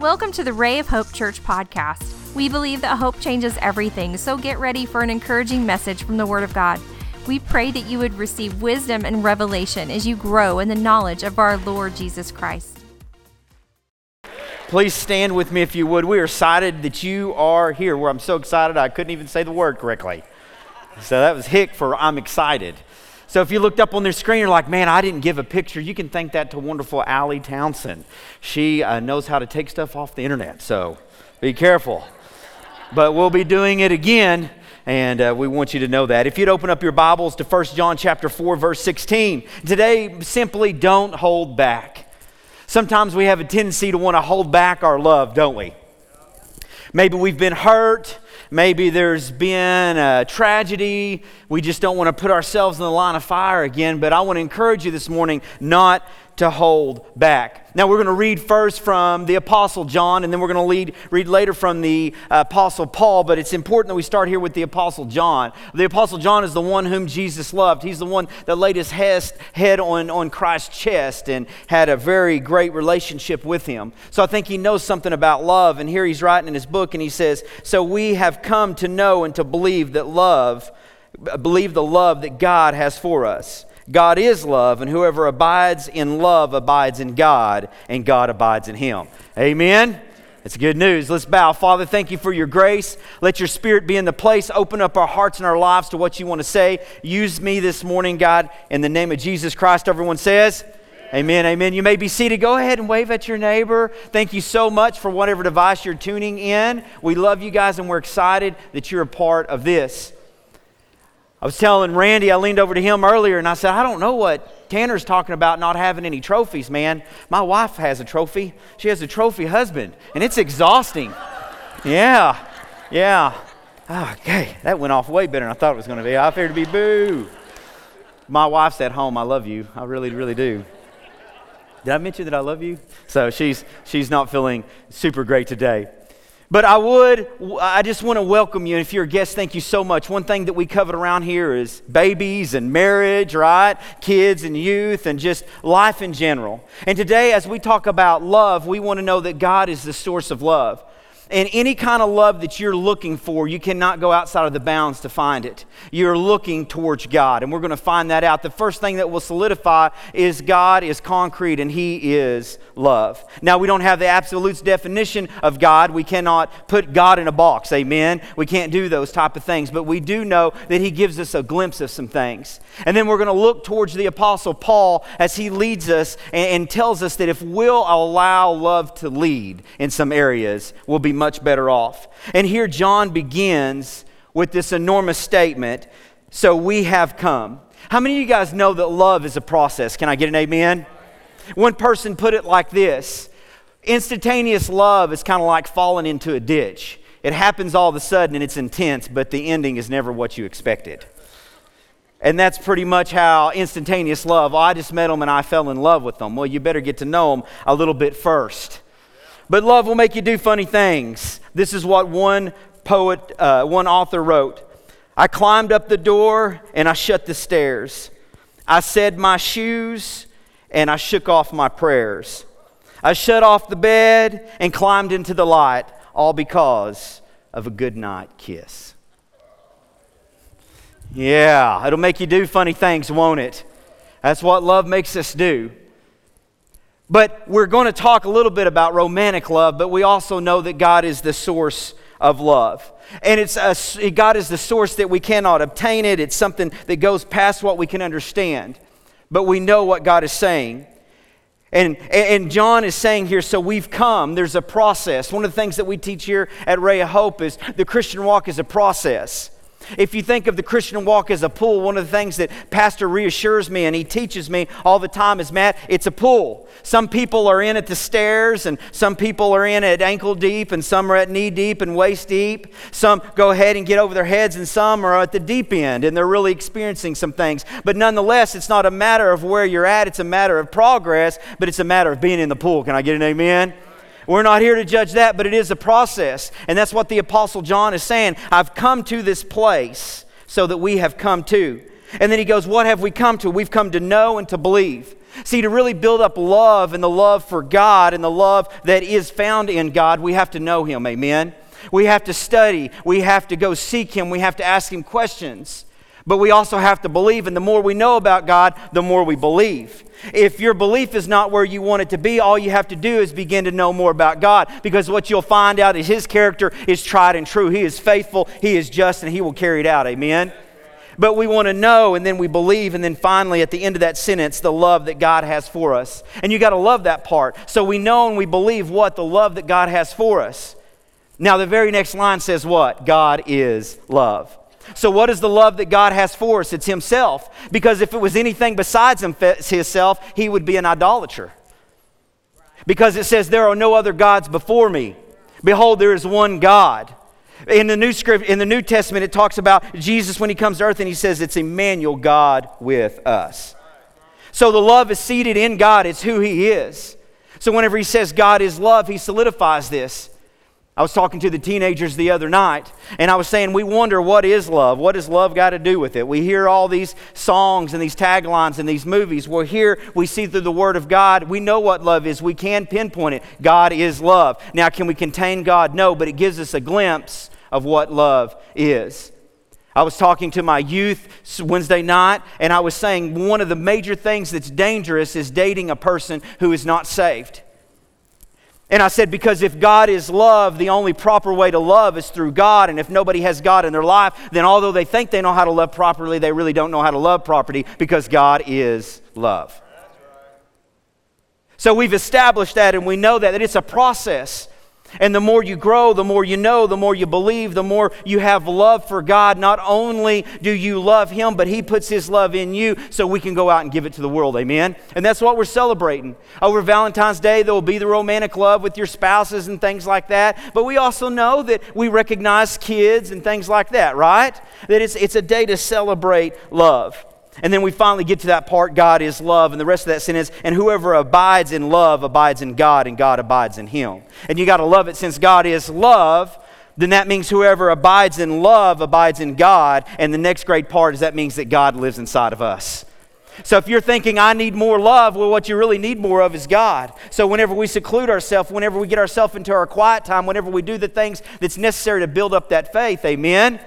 Welcome to the Ray of Hope Church podcast. We believe that hope changes everything, so get ready for an encouraging message from the Word of God. We pray that you would receive wisdom and revelation as you grow in the knowledge of our Lord Jesus Christ. Please stand with me if you would. We are excited that you are here. Where I'm so excited I couldn't even say the word correctly. So that was hick for I'm excited. So if you looked up on their screen, you're like, man, I didn't give a picture. You can thank that to wonderful Allie Townsend. She uh, knows how to take stuff off the internet, so be careful. But we'll be doing it again, and uh, we want you to know that. If you'd open up your Bibles to 1 John chapter 4, verse 16. Today, simply don't hold back. Sometimes we have a tendency to want to hold back our love, don't we? Maybe we've been hurt. Maybe there's been a tragedy. We just don't want to put ourselves in the line of fire again. But I want to encourage you this morning not to hold back. Now, we're going to read first from the Apostle John, and then we're going to read later from the uh, Apostle Paul. But it's important that we start here with the Apostle John. The Apostle John is the one whom Jesus loved. He's the one that laid his head on, on Christ's chest and had a very great relationship with him. So I think he knows something about love. And here he's writing in his book, and he says, So we have come to know and to believe that love, believe the love that God has for us. God is love, and whoever abides in love abides in God, and God abides in him. Amen. It's good news. Let's bow. Father, thank you for your grace. Let your spirit be in the place. Open up our hearts and our lives to what you want to say. Use me this morning, God, in the name of Jesus Christ. Everyone says, Amen. Amen. You may be seated. Go ahead and wave at your neighbor. Thank you so much for whatever device you're tuning in. We love you guys and we're excited that you're a part of this. I was telling Randy, I leaned over to him earlier and I said, I don't know what Tanner's talking about not having any trophies, man. My wife has a trophy. She has a trophy husband, and it's exhausting. Yeah, yeah. Ah, okay, that went off way better than I thought it was going to be. I feared to be boo. My wife's at home. I love you. I really, really do. Did I mention that I love you? So she's, she's not feeling super great today. But I would, I just want to welcome you. And if you're a guest, thank you so much. One thing that we covet around here is babies and marriage, right? Kids and youth and just life in general. And today, as we talk about love, we want to know that God is the source of love. And any kind of love that you're looking for, you cannot go outside of the bounds to find it. You're looking towards God, and we're going to find that out. The first thing that will solidify is God is concrete and He is love. Now, we don't have the absolute definition of God. We cannot put God in a box, amen? We can't do those type of things, but we do know that He gives us a glimpse of some things. And then we're going to look towards the Apostle Paul as he leads us and, and tells us that if we'll allow love to lead in some areas, we'll be much better off. And here John begins with this enormous statement So we have come. How many of you guys know that love is a process? Can I get an amen? One person put it like this Instantaneous love is kind of like falling into a ditch. It happens all of a sudden and it's intense, but the ending is never what you expected. And that's pretty much how instantaneous love. I just met them and I fell in love with them. Well, you better get to know them a little bit first. But love will make you do funny things. This is what one poet, uh, one author wrote. I climbed up the door and I shut the stairs. I said my shoes and I shook off my prayers. I shut off the bed and climbed into the light, all because of a good night kiss. Yeah, it'll make you do funny things, won't it? That's what love makes us do. But we're going to talk a little bit about romantic love, but we also know that God is the source of love. And it's a, God is the source that we cannot obtain it. It's something that goes past what we can understand. But we know what God is saying. And, and John is saying here, so we've come. There's a process. One of the things that we teach here at Ray of Hope is the Christian walk is a process. If you think of the Christian walk as a pool, one of the things that Pastor reassures me and he teaches me all the time is Matt, it's a pool. Some people are in at the stairs, and some people are in at ankle deep, and some are at knee deep and waist deep. Some go ahead and get over their heads, and some are at the deep end, and they're really experiencing some things. But nonetheless, it's not a matter of where you're at, it's a matter of progress, but it's a matter of being in the pool. Can I get an amen? We're not here to judge that, but it is a process. And that's what the Apostle John is saying. I've come to this place so that we have come to. And then he goes, What have we come to? We've come to know and to believe. See, to really build up love and the love for God and the love that is found in God, we have to know Him. Amen. We have to study. We have to go seek Him. We have to ask Him questions. But we also have to believe, and the more we know about God, the more we believe. If your belief is not where you want it to be, all you have to do is begin to know more about God because what you'll find out is His character is tried and true. He is faithful, He is just, and He will carry it out. Amen? But we want to know, and then we believe, and then finally, at the end of that sentence, the love that God has for us. And you got to love that part. So we know and we believe what? The love that God has for us. Now, the very next line says what? God is love. So, what is the love that God has for us? It's Himself. Because if it was anything besides Himself, He would be an idolater. Because it says, There are no other gods before me. Behold, there is one God. In the New Script, in the New Testament, it talks about Jesus when He comes to earth, and He says, It's Emmanuel, God with us. So the love is seated in God, it's who He is. So whenever He says God is love, He solidifies this. I was talking to the teenagers the other night, and I was saying, We wonder what is love? What does love got to do with it? We hear all these songs and these taglines and these movies. Well, here we see through the Word of God, we know what love is. We can pinpoint it. God is love. Now, can we contain God? No, but it gives us a glimpse of what love is. I was talking to my youth Wednesday night, and I was saying one of the major things that's dangerous is dating a person who is not saved. And I said, because if God is love, the only proper way to love is through God. And if nobody has God in their life, then although they think they know how to love properly, they really don't know how to love properly because God is love. So we've established that and we know that, that it's a process. And the more you grow, the more you know, the more you believe, the more you have love for God. Not only do you love Him, but He puts His love in you so we can go out and give it to the world. Amen? And that's what we're celebrating. Over Valentine's Day, there will be the romantic love with your spouses and things like that. But we also know that we recognize kids and things like that, right? That it's, it's a day to celebrate love. And then we finally get to that part God is love, and the rest of that sentence, and whoever abides in love abides in God, and God abides in him. And you got to love it since God is love, then that means whoever abides in love abides in God. And the next great part is that means that God lives inside of us. So if you're thinking, I need more love, well, what you really need more of is God. So whenever we seclude ourselves, whenever we get ourselves into our quiet time, whenever we do the things that's necessary to build up that faith, amen,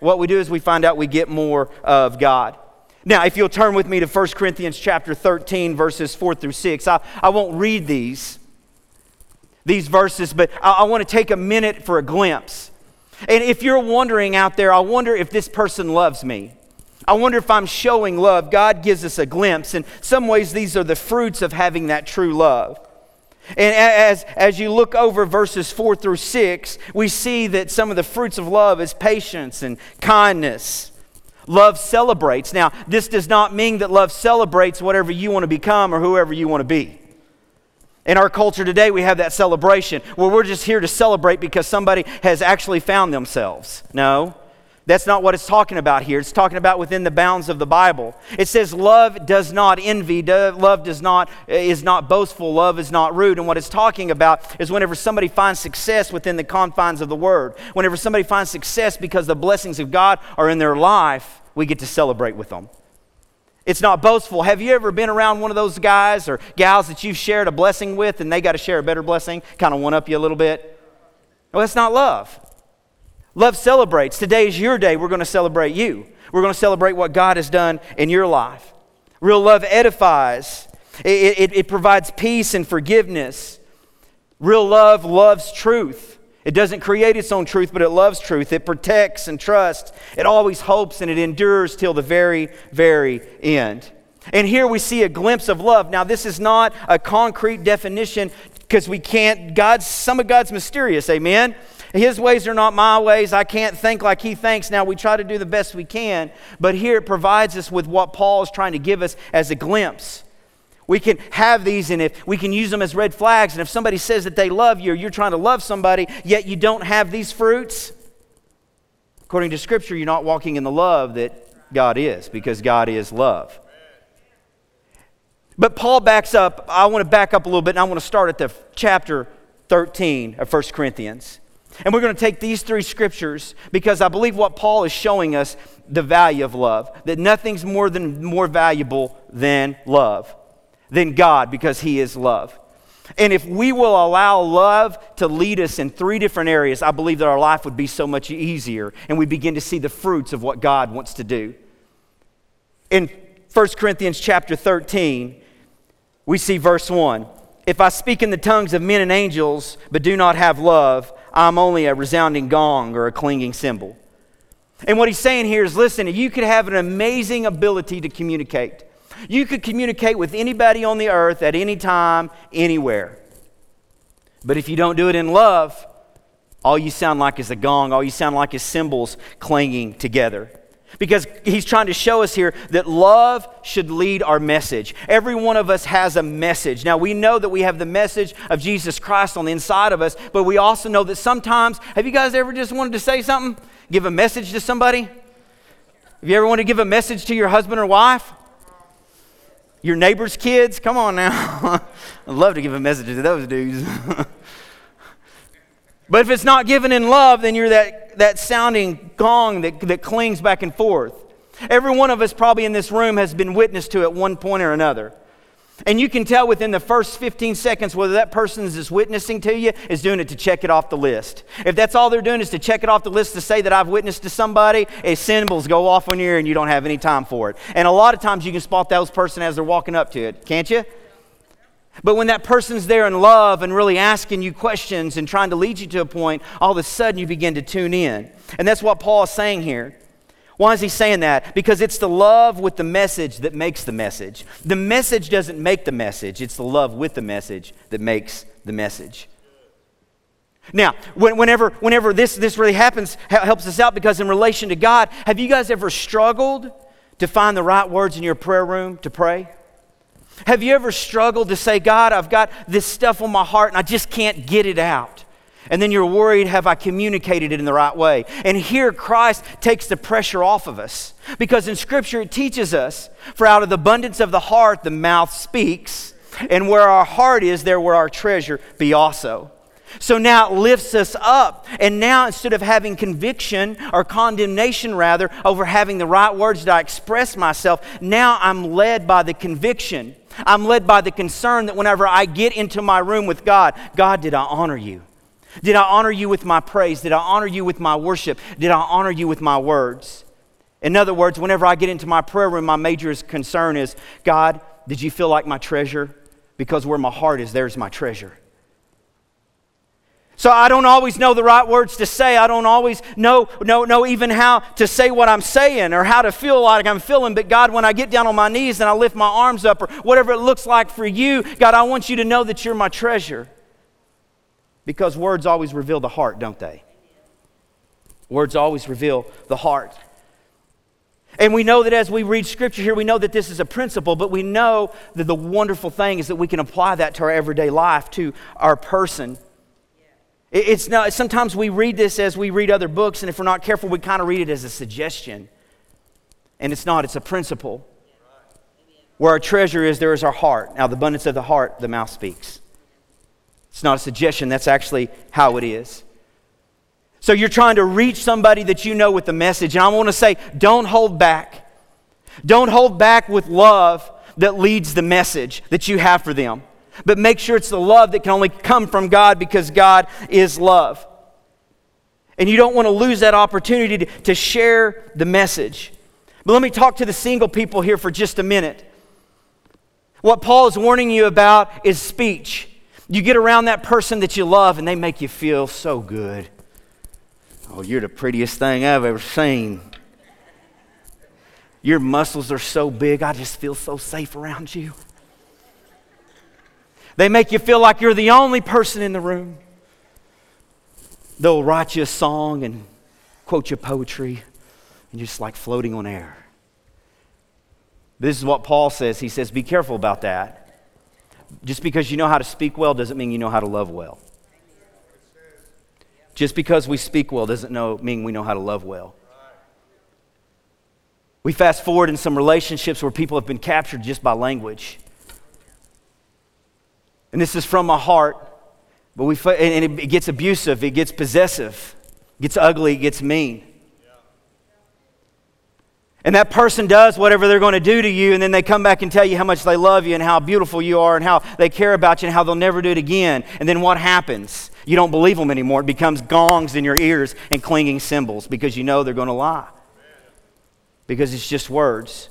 what we do is we find out we get more of God. Now, if you'll turn with me to 1 Corinthians chapter 13, verses 4 through 6, I, I won't read these, these verses, but I, I want to take a minute for a glimpse. And if you're wondering out there, I wonder if this person loves me. I wonder if I'm showing love. God gives us a glimpse. In some ways, these are the fruits of having that true love. And as, as you look over verses 4 through 6, we see that some of the fruits of love is patience and kindness Love celebrates. Now, this does not mean that love celebrates whatever you want to become or whoever you want to be. In our culture today, we have that celebration where we're just here to celebrate because somebody has actually found themselves. No, that's not what it's talking about here. It's talking about within the bounds of the Bible. It says love does not envy, love does not eh, is not boastful, love is not rude. And what it's talking about is whenever somebody finds success within the confines of the word. Whenever somebody finds success because the blessings of God are in their life, we get to celebrate with them. It's not boastful. Have you ever been around one of those guys or gals that you've shared a blessing with and they got to share a better blessing, kind of one up you a little bit? Well, that's not love. Love celebrates. Today is your day. We're going to celebrate you. We're going to celebrate what God has done in your life. Real love edifies, it, it, it provides peace and forgiveness. Real love loves truth. It doesn't create its own truth, but it loves truth. It protects and trusts. It always hopes and it endures till the very, very end. And here we see a glimpse of love. Now, this is not a concrete definition because we can't, God's, some of God's mysterious, amen? His ways are not my ways. I can't think like he thinks. Now, we try to do the best we can, but here it provides us with what Paul is trying to give us as a glimpse. We can have these and if we can use them as red flags. And if somebody says that they love you or you're trying to love somebody, yet you don't have these fruits, according to Scripture, you're not walking in the love that God is because God is love. But Paul backs up. I want to back up a little bit and I want to start at the chapter 13 of 1 Corinthians. And we're going to take these three scriptures because I believe what Paul is showing us the value of love, that nothing's more than more valuable than love. than God because He is love. And if we will allow love to lead us in three different areas, I believe that our life would be so much easier and we begin to see the fruits of what God wants to do. In 1 Corinthians chapter 13, we see verse 1. If I speak in the tongues of men and angels, but do not have love, I'm only a resounding gong or a clanging cymbal. And what he's saying here is listen, you could have an amazing ability to communicate. You could communicate with anybody on the earth at any time, anywhere. But if you don't do it in love, all you sound like is a gong, all you sound like is cymbals clanging together. Because he's trying to show us here that love should lead our message. Every one of us has a message. Now, we know that we have the message of Jesus Christ on the inside of us, but we also know that sometimes, have you guys ever just wanted to say something? Give a message to somebody? Have you ever wanted to give a message to your husband or wife? Your neighbor's kids? Come on now. I'd love to give a message to those dudes. but if it's not given in love, then you're that, that sounding gong that, that clings back and forth. Every one of us, probably in this room, has been witness to at one point or another. And you can tell within the first 15 seconds whether that person is witnessing to you is doing it to check it off the list. If that's all they're doing is to check it off the list to say that I've witnessed to somebody, a cymbals go off on you and you don't have any time for it. And a lot of times you can spot those person as they're walking up to it, can't you? But when that person's there in love and really asking you questions and trying to lead you to a point, all of a sudden you begin to tune in. And that's what Paul is saying here. Why is he saying that? Because it's the love with the message that makes the message. The message doesn't make the message, it's the love with the message that makes the message. Now, whenever, whenever this, this really happens, helps us out because in relation to God, have you guys ever struggled to find the right words in your prayer room to pray? Have you ever struggled to say, God, I've got this stuff on my heart and I just can't get it out? And then you're worried, have I communicated it in the right way? And here Christ takes the pressure off of us. Because in Scripture it teaches us, for out of the abundance of the heart the mouth speaks, and where our heart is, there will our treasure be also. So now it lifts us up. And now instead of having conviction or condemnation, rather, over having the right words that I express myself, now I'm led by the conviction. I'm led by the concern that whenever I get into my room with God, God, did I honor you? Did I honor you with my praise? Did I honor you with my worship? Did I honor you with my words? In other words, whenever I get into my prayer room, my major concern is God, did you feel like my treasure? Because where my heart is, there's my treasure. So I don't always know the right words to say. I don't always know, know, know even how to say what I'm saying or how to feel like I'm feeling. But God, when I get down on my knees and I lift my arms up or whatever it looks like for you, God, I want you to know that you're my treasure. Because words always reveal the heart, don't they? Words always reveal the heart. And we know that as we read scripture here, we know that this is a principle, but we know that the wonderful thing is that we can apply that to our everyday life, to our person. It's not, sometimes we read this as we read other books, and if we're not careful, we kind of read it as a suggestion. And it's not, it's a principle. Where our treasure is, there is our heart. Now, the abundance of the heart, the mouth speaks. It's not a suggestion, that's actually how it is. So you're trying to reach somebody that you know with the message. And I want to say, don't hold back. Don't hold back with love that leads the message that you have for them. But make sure it's the love that can only come from God because God is love. And you don't want to lose that opportunity to, to share the message. But let me talk to the single people here for just a minute. What Paul is warning you about is speech. You get around that person that you love and they make you feel so good. Oh, you're the prettiest thing I've ever seen. Your muscles are so big, I just feel so safe around you. They make you feel like you're the only person in the room. They'll write you a song and quote you poetry, and you're just like floating on air. This is what Paul says. He says, Be careful about that. Just because you know how to speak well doesn't mean you know how to love well. Just because we speak well doesn't know, mean we know how to love well. We fast forward in some relationships where people have been captured just by language. And this is from my heart, but we, and it gets abusive, it gets possessive, it gets ugly, it gets mean. And that person does whatever they're going to do to you, and then they come back and tell you how much they love you and how beautiful you are and how they care about you and how they'll never do it again. And then what happens? You don't believe them anymore. It becomes gongs in your ears and clinging cymbals because you know they're going to lie. Because it's just words.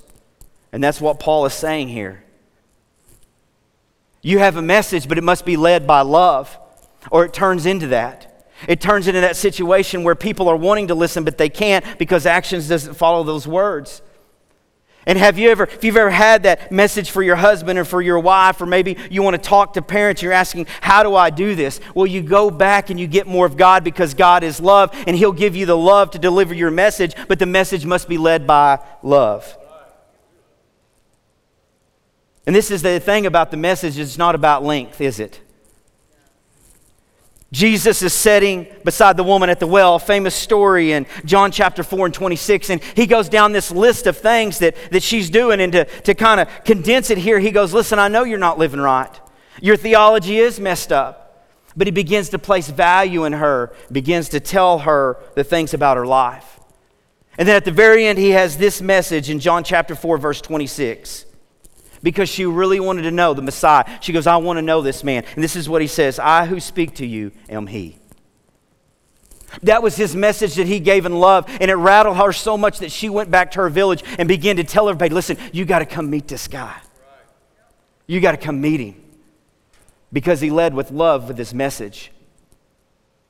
And that's what Paul is saying here. You have a message, but it must be led by love, or it turns into that. It turns into that situation where people are wanting to listen, but they can't because actions doesn't follow those words. And have you ever, if you've ever had that message for your husband or for your wife, or maybe you want to talk to parents, you're asking, How do I do this? Well, you go back and you get more of God because God is love, and He'll give you the love to deliver your message, but the message must be led by love. And this is the thing about the message, it's not about length, is it? Jesus is sitting beside the woman at the well, famous story in John chapter 4 and 26. And he goes down this list of things that, that she's doing. And to, to kind of condense it here, he goes, Listen, I know you're not living right. Your theology is messed up. But he begins to place value in her, begins to tell her the things about her life. And then at the very end, he has this message in John chapter 4, verse 26 because she really wanted to know the Messiah. She goes, I want to know this man. And this is what he says I who speak to you am he. That was his message that he gave in love, and it rattled her so much that she went back to her village and began to tell everybody, listen, you got to come meet this guy. You got to come meet him. Because he led with love with his message.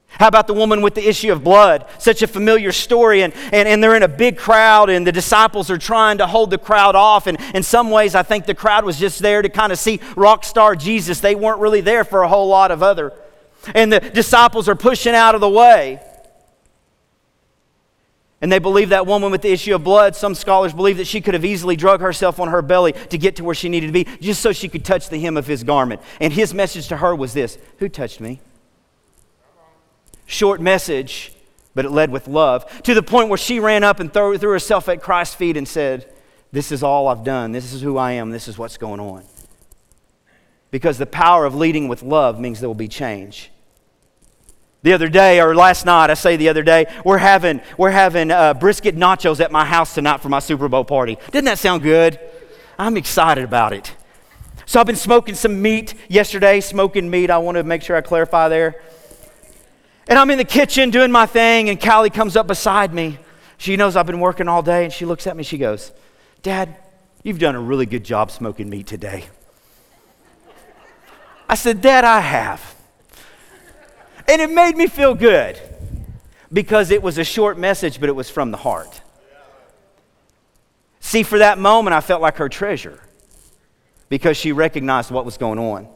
How about the woman with the issue of blood? Such a familiar story, and, and, and they're in a big crowd, and the disciples are trying to hold the crowd off. And in some ways, I think the crowd was just there to kind of see rock star Jesus. They weren't really there for a whole lot of other. And the disciples are pushing out of the way. And they believe that woman with the issue of blood, some scholars believe that she could have easily drug herself on her belly to get to where she needed to be, just so she could touch the hem of his garment. And his message to her was this Who touched me? Short message, but it led with love, to the point where she ran up and threw, threw herself at Christ's feet and said, This is all I've done. This is who I am. This is what's going on. Because the power of leading with love means there will be change. The other day, or last night, I say the other day, we're having, we're having uh, brisket nachos at my house tonight for my Super Bowl party. Didn't that sound good? I'm excited about it. So I've been smoking some meat yesterday, smoking meat. I want to make sure I clarify there. And I'm in the kitchen doing my thing, and Callie comes up beside me. She knows I've been working all day, and she looks at me. She goes, Dad, you've done a really good job smoking meat today. I said, Dad, I have. And it made me feel good because it was a short message, but it was from the heart. See, for that moment, I felt like her treasure because she recognized what was going on.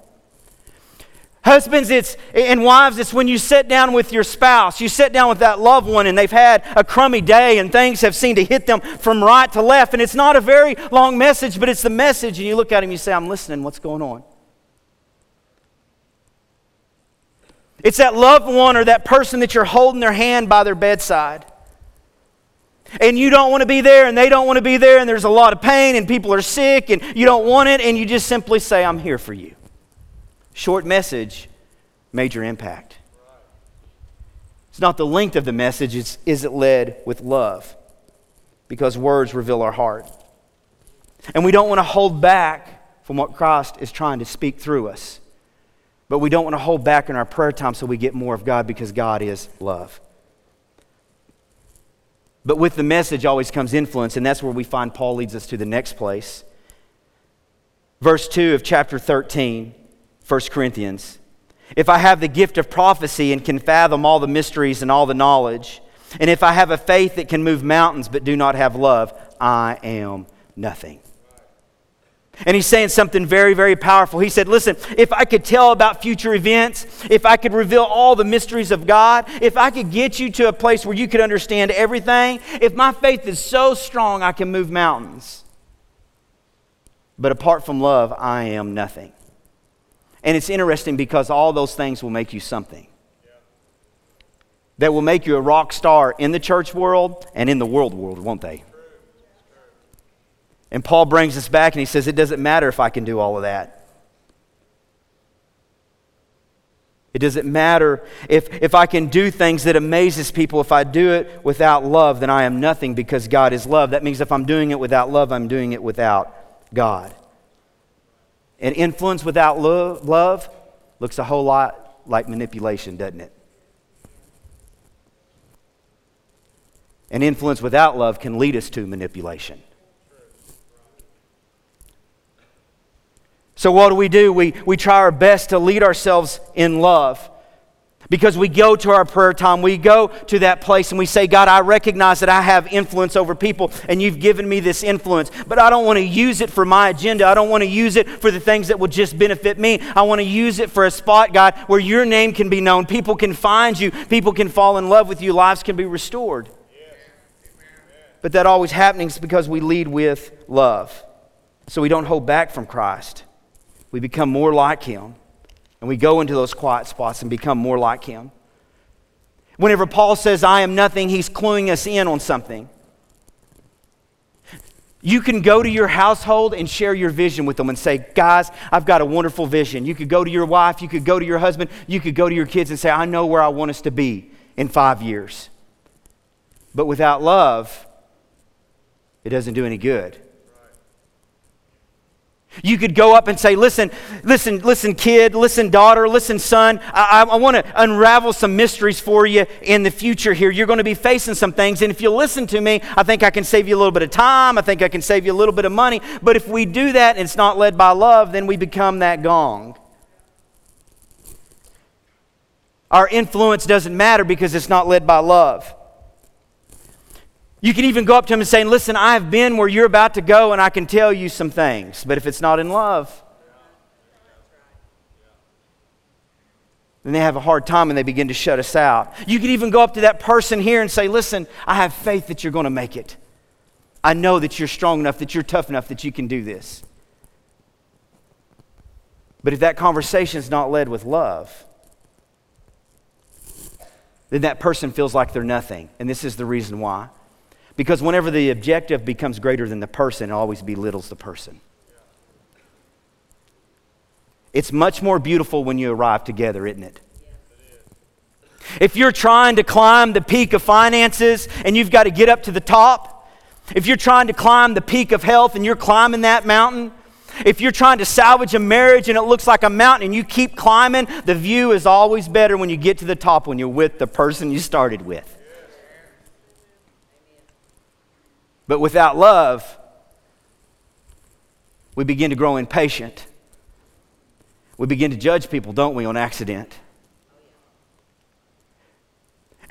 Husbands, it's and wives, it's when you sit down with your spouse, you sit down with that loved one, and they've had a crummy day, and things have seemed to hit them from right to left, and it's not a very long message, but it's the message, and you look at him, you say, "I'm listening. What's going on?" It's that loved one or that person that you're holding their hand by their bedside. And you don't want to be there, and they don't want to be there, and there's a lot of pain, and people are sick, and you don't want it, and you just simply say, I'm here for you. Short message, major impact. It's not the length of the message, it's is it led with love? Because words reveal our heart. And we don't want to hold back from what Christ is trying to speak through us. But we don't want to hold back in our prayer time so we get more of God because God is love. But with the message always comes influence, and that's where we find Paul leads us to the next place. Verse 2 of chapter 13. 1 Corinthians. If I have the gift of prophecy and can fathom all the mysteries and all the knowledge, and if I have a faith that can move mountains but do not have love, I am nothing. And he's saying something very, very powerful. He said, Listen, if I could tell about future events, if I could reveal all the mysteries of God, if I could get you to a place where you could understand everything, if my faith is so strong I can move mountains. But apart from love, I am nothing. And it's interesting because all those things will make you something. That will make you a rock star in the church world and in the world world, won't they? And Paul brings us back and he says, It doesn't matter if I can do all of that. It doesn't matter if, if I can do things that amazes people. If I do it without love, then I am nothing because God is love. That means if I'm doing it without love, I'm doing it without God. And influence without lo- love looks a whole lot like manipulation, doesn't it? And influence without love can lead us to manipulation. So, what do we do? We, we try our best to lead ourselves in love. Because we go to our prayer time, we go to that place and we say, God, I recognize that I have influence over people and you've given me this influence, but I don't want to use it for my agenda. I don't want to use it for the things that will just benefit me. I want to use it for a spot, God, where your name can be known. People can find you, people can fall in love with you, lives can be restored. But that always happens because we lead with love. So we don't hold back from Christ. We become more like Him. And we go into those quiet spots and become more like Him. Whenever Paul says, I am nothing, he's cluing us in on something. You can go to your household and share your vision with them and say, Guys, I've got a wonderful vision. You could go to your wife, you could go to your husband, you could go to your kids and say, I know where I want us to be in five years. But without love, it doesn't do any good. You could go up and say, Listen, listen, listen, kid, listen, daughter, listen, son. I, I, want to unravel some mysteries for you in the future here. You're going to be facing some things. And if you listen to me, I think I can save you a little bit of time. I think I can save you a little bit of money. But if we do that and it's not led by love, then we become that gong. Our influence doesn't matter because it's not led by love. You can even go up to him and say, Listen, I've been where you're about to go, and I can tell you some things. But if it's not in love, then they have a hard time and they begin to shut us out. You can even go up to that person here and say, Listen, I have faith that you're going to make it. I know that you're strong enough, that you're tough enough, that you can do this. But if that conversation is not led with love, then that person feels like they're nothing. And this is the reason why. Because whenever the objective becomes greater than the person, it always belittles the person. It's much more beautiful when you arrive together, isn't it? If you're trying to climb the peak of finances and you've got to get up to the top, if you're trying to climb the peak of health and you're climbing that mountain, if you're trying to salvage a marriage and it looks like a mountain and you keep climbing, the view is always better when you get to the top when you're with the person you started with. But without love, we begin to grow impatient. We begin to judge people, don't we, on accident?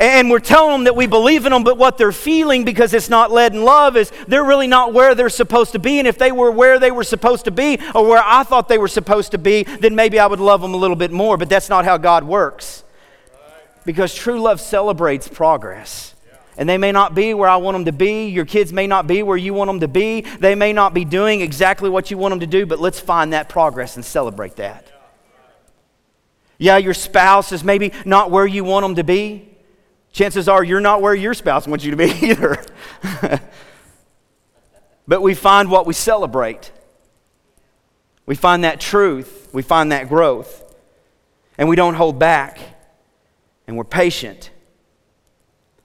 And we're telling them that we believe in them, but what they're feeling because it's not led in love is they're really not where they're supposed to be. And if they were where they were supposed to be or where I thought they were supposed to be, then maybe I would love them a little bit more. But that's not how God works. Because true love celebrates progress and they may not be where I want them to be. Your kids may not be where you want them to be. They may not be doing exactly what you want them to do, but let's find that progress and celebrate that. Yeah, your spouse is maybe not where you want them to be. Chances are you're not where your spouse wants you to be either. but we find what we celebrate. We find that truth, we find that growth, and we don't hold back, and we're patient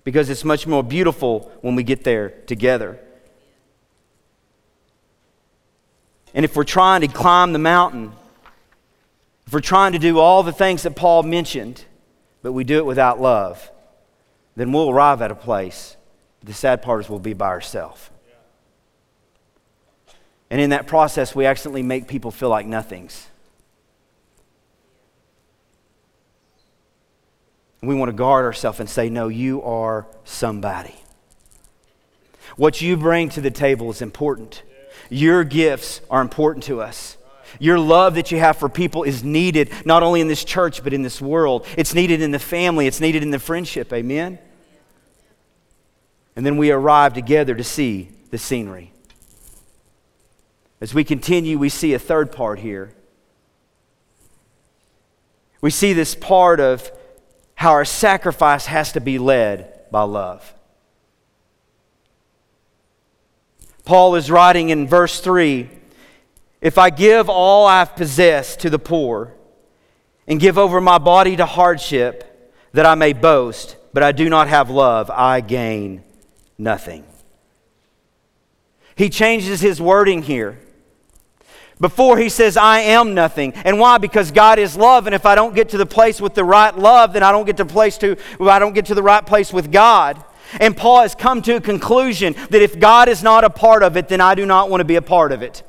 because it's much more beautiful when we get there together. And if we're trying to climb the mountain, if we're trying to do all the things that Paul mentioned, but we do it without love, then we'll arrive at a place. The sad part is we'll be by ourselves. And in that process, we accidentally make people feel like nothings. We want to guard ourselves and say, No, you are somebody. What you bring to the table is important. Your gifts are important to us. Your love that you have for people is needed not only in this church, but in this world. It's needed in the family, it's needed in the friendship. Amen? And then we arrive together to see the scenery. As we continue, we see a third part here. We see this part of how our sacrifice has to be led by love. Paul is writing in verse 3 If I give all I've possessed to the poor, and give over my body to hardship that I may boast, but I do not have love, I gain nothing. He changes his wording here. Before he says, I am nothing. And why? Because God is love. And if I don't get to the place with the right love, then I don't get to place to I don't get to the right place with God. And Paul has come to a conclusion that if God is not a part of it, then I do not want to be a part of it.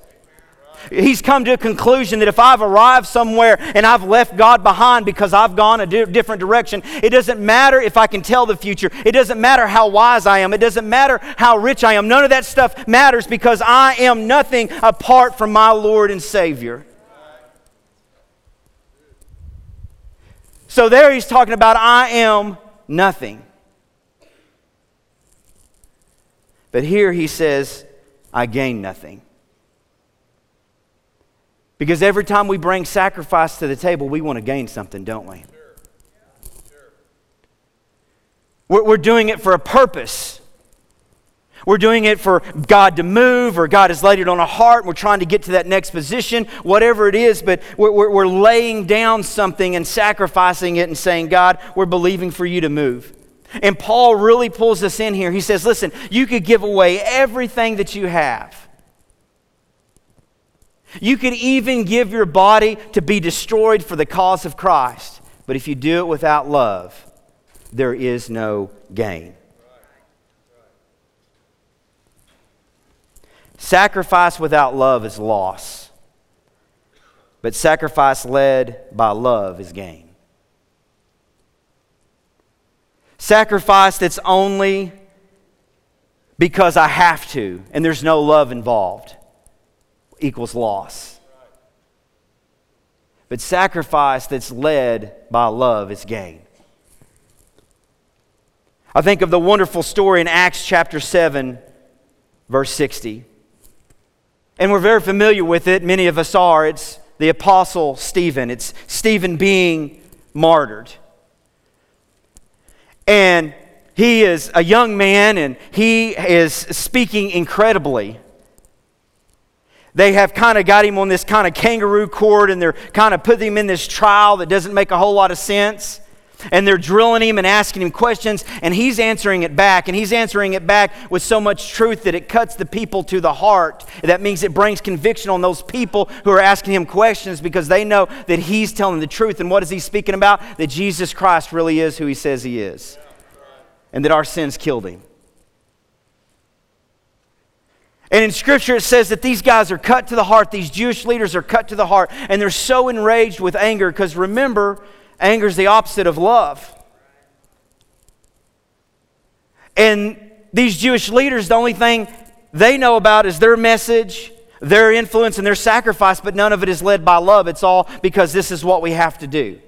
He's come to a conclusion that if I've arrived somewhere and I've left God behind because I've gone a di- different direction, it doesn't matter if I can tell the future. It doesn't matter how wise I am. It doesn't matter how rich I am. None of that stuff matters because I am nothing apart from my Lord and Savior. So there he's talking about I am nothing. But here he says, I gain nothing. Because every time we bring sacrifice to the table, we want to gain something, don't we? We're, doing it for a purpose. We're doing it for God to move, or God has laid it on a heart, we're trying to get to that next position, whatever it is, but we're, we're laying down something and sacrificing it and saying, God, we're believing for you to move. And Paul really pulls us in here. He says, Listen, you could give away everything that you have you could even give your body to be destroyed for the cause of Christ. But if you do it without love, there is no gain. Sacrifice without love is loss, but sacrifice led by love is gain. Sacrifice that's only because I have to and there's no love involved equals loss. But sacrifice that's led by love is gain. I think of the wonderful story in Acts chapter 7, verse 60. And we're very familiar with it. Many of us are. It's the apostle Stephen. It's Stephen being martyred. And he is a young man and he is speaking incredibly they have kind of got him on this kind of kangaroo court and they're kind of putting him in this trial that doesn't make a whole lot of sense. And they're drilling him and asking him questions, and he's answering it back. And he's answering it back with so much truth that it cuts the people to the heart. That means it brings conviction on those people who are asking him questions because they know that he's telling the truth. And what is he speaking about? That Jesus Christ really is who he says he is, and that our sins killed him. And in Scripture, it says that these guys are cut to the heart. These Jewish leaders are cut to the heart. And they're so enraged with anger because remember, anger is the opposite of love. And these Jewish leaders, the only thing they know about is their message, their influence, and their sacrifice, but none of it is led by love. It's all because this is what we have to do.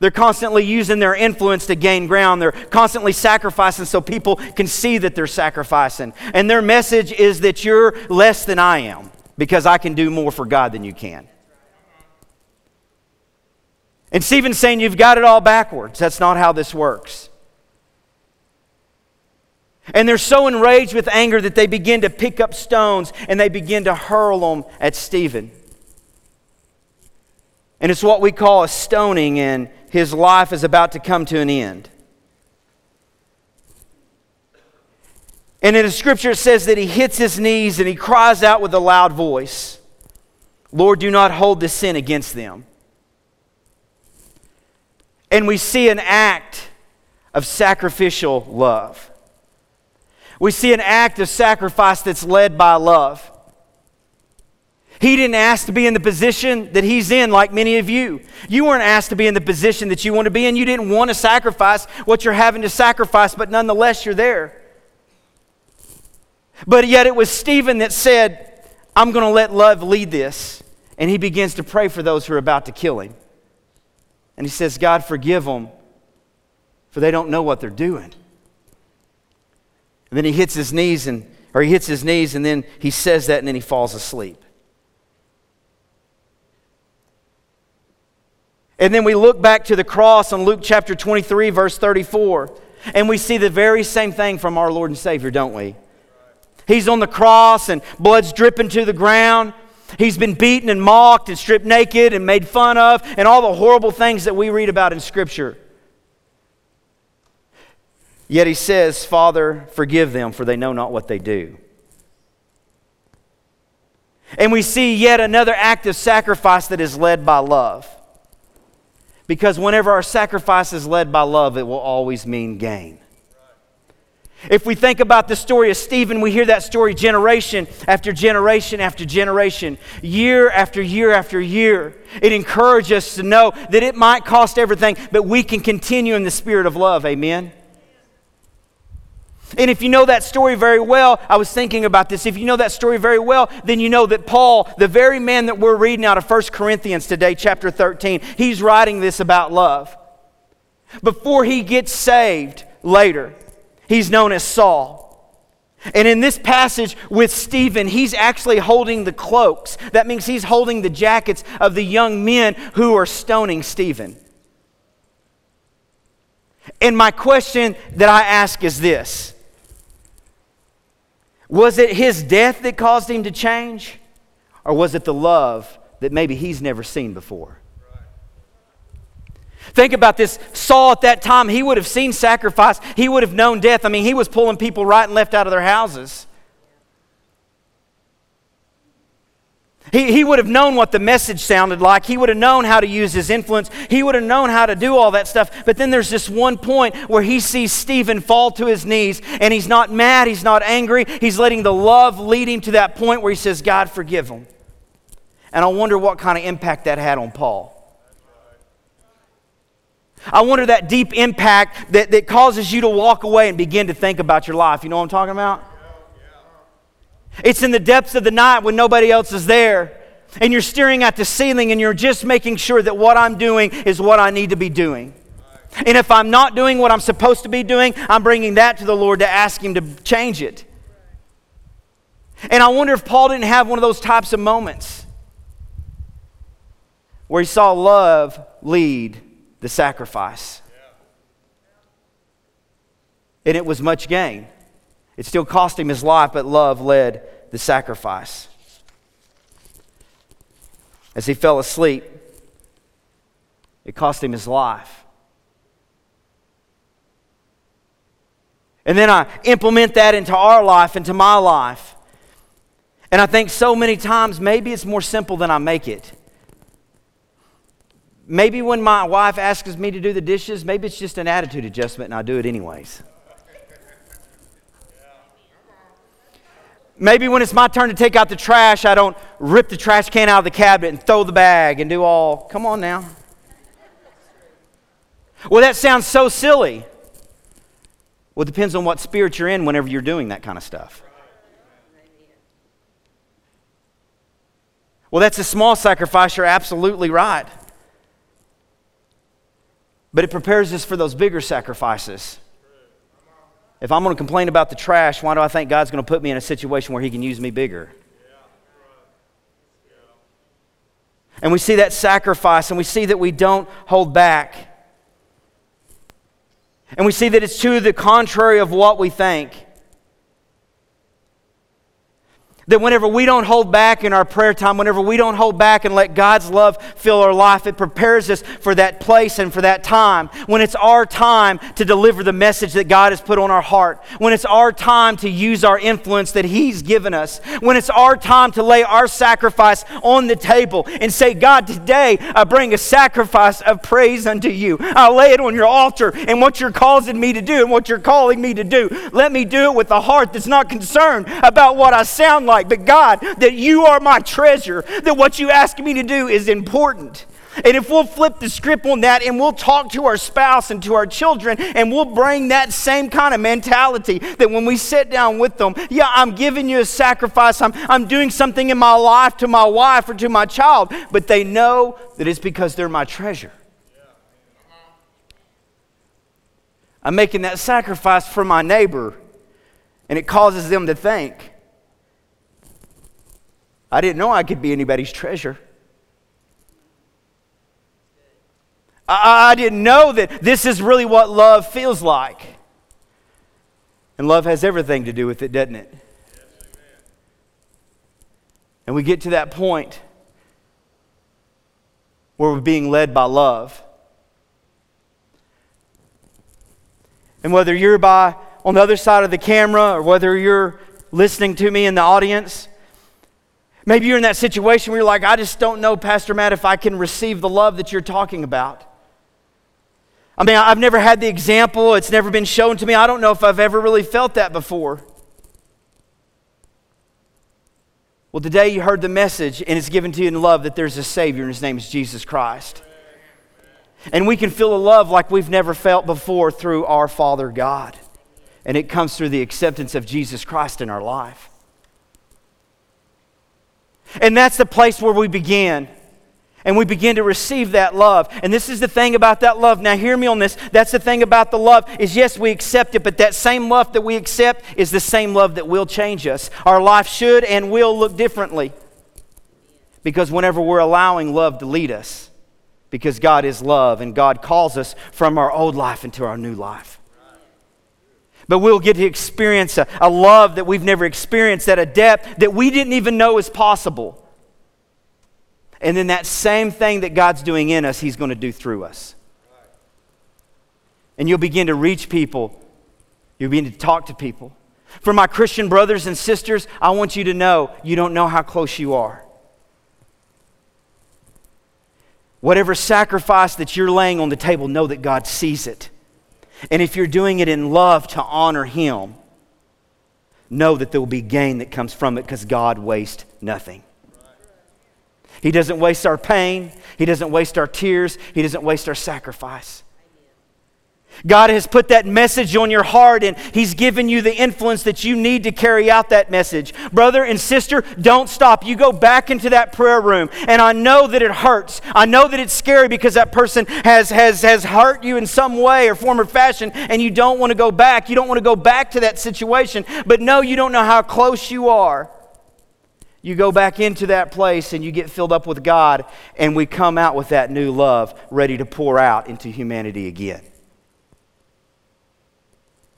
They're constantly using their influence to gain ground. They're constantly sacrificing so people can see that they're sacrificing. And their message is that you're less than I am because I can do more for God than you can. And Stephen's saying you've got it all backwards. That's not how this works. And they're so enraged with anger that they begin to pick up stones and they begin to hurl them at Stephen. And it's what we call a stoning, and his life is about to come to an end. And in the scripture, it says that he hits his knees and he cries out with a loud voice Lord, do not hold this sin against them. And we see an act of sacrificial love. We see an act of sacrifice that's led by love. He didn't ask to be in the position that he's in, like many of you. You weren't asked to be in the position that you want to be in. You didn't want to sacrifice what you're having to sacrifice, but nonetheless, you're there. But yet, it was Stephen that said, I'm going to let love lead this. And he begins to pray for those who are about to kill him. And he says, God, forgive them, for they don't know what they're doing. And then he hits his knees and or he hits his knees and then he says that and then he falls asleep. And then we look back to the cross on Luke chapter 23, verse 34, and we see the very same thing from our Lord and Savior, don't we? He's on the cross and blood's dripping to the ground. He's been beaten and mocked and stripped naked and made fun of and all the horrible things that we read about in Scripture. Yet he says, Father, forgive them, for they know not what they do. And we see yet another act of sacrifice that is led by love. Because whenever our sacrifice is led by love, it will always mean gain. If we think about the story of Stephen, we hear that story generation after generation after generation, year after year after year. It encourages us to know that it might cost everything, but we can continue in the spirit of love. Amen. And if you know that story very well, I was thinking about this. If you know that story very well, then you know that Paul, the very man that we're reading out of 1 Corinthians today, chapter 13, he's writing this about love. Before he gets saved later, he's known as Saul. And in this passage with Stephen, he's actually holding the cloaks. That means he's holding the jackets of the young men who are stoning Stephen. And my question that I ask is this was it his death that caused him to change? Or was it the love that maybe he's never seen before? Think about this. Saul at that time, he would have seen sacrifice. He would have known death. I mean, he was pulling people right and left out of their houses. He, he would have known what the message sounded like. He would have known how to use his influence. He would have known how to do all that stuff. But then there's this one point where he sees Stephen fall to his knees, and he's not mad, he's not angry. He's letting the love lead him to that point where he says, God, forgive him. And I wonder what kind of impact that had on Paul. I wonder that deep impact that, that causes you to walk away and begin to think about your life. You know what I'm talking about? It's in the depths of the night when nobody else is there. And you're staring at the ceiling and you're just making sure that what I'm doing is what I need to be doing. And if I'm not doing what I'm supposed to be doing, I'm bringing that to the Lord to ask Him to change it. And I wonder if Paul didn't have one of those types of moments where he saw love lead the sacrifice. And it was much gain. It still cost him his life, but love led the sacrifice. As he fell asleep, it cost him his life. And then I implement that into our life, into my life. And I think so many times maybe it's more simple than I make it. Maybe when my wife asks me to do the dishes, maybe it's just an attitude adjustment and I do it anyways. Maybe when it's my turn to take out the trash, I don't rip the trash can out of the cabinet and throw the bag and do all, come on now. Well, that sounds so silly. Well, it depends on what spirit you're in whenever you're doing that kind of stuff. Well, that's a small sacrifice. You're absolutely right. But it prepares us for those bigger sacrifices. If I'm going to complain about the trash, why do I think God's going to put me in a situation where He can use me bigger? And we see that sacrifice, and we see that we don't hold back. And we see that it's to the contrary of what we think. That whenever we don't hold back in our prayer time, whenever we don't hold back and let God's love fill our life, it prepares us for that place and for that time. When it's our time to deliver the message that God has put on our heart. When it's our time to use our influence that He's given us. When it's our time to lay our sacrifice on the table and say, God, today I bring a sacrifice of praise unto you. I lay it on your altar and what you're causing me to do and what you're calling me to do. Let me do it with a heart that's not concerned about what I sound like like, but God, that you are my treasure, that what you ask me to do is important. And if we'll flip the script on that and we'll talk to our spouse and to our children and we'll bring that same kind of mentality that when we sit down with them, yeah, I'm giving you a sacrifice, I'm, I'm doing something in my life to my wife or to my child, but they know that it's because they're my treasure. I'm making that sacrifice for my neighbor, and it causes them to think I didn't know I could be anybody's treasure. I, didn't know that this is really what love feels like. And love has everything to do with it, doesn't it? And we get to that point where we're being led by love. And whether you're by on the other side of the camera or whether you're listening to me in the audience, maybe you're in that situation where you're like, I just don't know, Pastor Matt, if I can receive the love that you're talking about. I mean, I've never had the example, it's never been shown to me. I don't know if I've ever really felt that before. Well, today you heard the message, and it's given to you in love that there's a Savior, and His name is Jesus Christ. And we can feel a love like we've never felt before through our Father God. And it comes through the acceptance of Jesus Christ in our life. And that's the place where we begin. And we begin to receive that love. And this is the thing about that love. Now, hear me on this. That's the thing about the love is yes, we accept it, but that same love that we accept is the same love that will change us. Our life should and will look differently. Because whenever we're allowing love to lead us, because God is love and God calls us from our old life into our new life. But we'll get to experience a, a love that we've never experienced at a depth that we didn't even know is possible. And then that same thing that God's doing in us, He's going to do through us. And you'll begin to reach people, you'll begin to talk to people. For my Christian brothers and sisters, I want you to know you don't know how close you are. Whatever sacrifice that you're laying on the table, know that God sees it. And if you're doing it in love to honor Him, know that there will be gain that comes from it because God wastes nothing. He doesn't waste our pain. He doesn't waste our tears. He doesn't waste our sacrifice. God has put that message on your heart and He's given you the influence that you need to carry out that message. Brother and sister, don't stop. You go back into that prayer room. And I know that it hurts. I know that it's scary because that person has, has, has hurt you in some way or form or fashion, and you don't want to go back. You don't want to go back to that situation. But no, you don't know how close you are you go back into that place and you get filled up with God, and we come out with that new love ready to pour out into humanity again.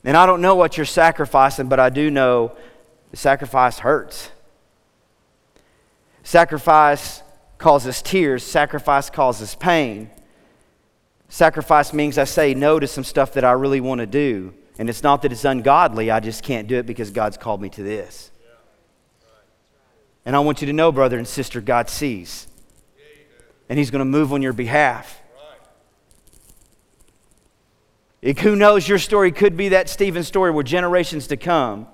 And I don't know what you're sacrificing, but I do know the sacrifice hurts. Sacrifice causes tears, sacrifice causes pain. Sacrifice means I say no to some stuff that I really want to do. And it's not that it's ungodly, I just can't do it because God's called me to this. And I want you to know, brother and sister, God sees. And He's going to move on your behalf. It, who knows, your story could be that Stephen story where generations to come,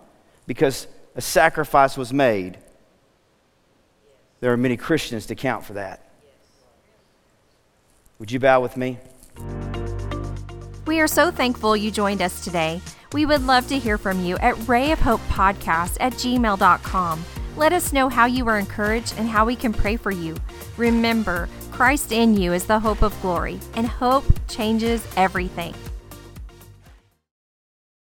because a sacrifice was made. There are many Christians to count for that. Would you bow with me? We are so thankful you joined us today. We would love to hear from you at Ray of Hope Podcast at gmail.com. Let us know how you were encouraged and how we can pray for you. Remember, Christ in you is the hope of glory, and hope changes everything.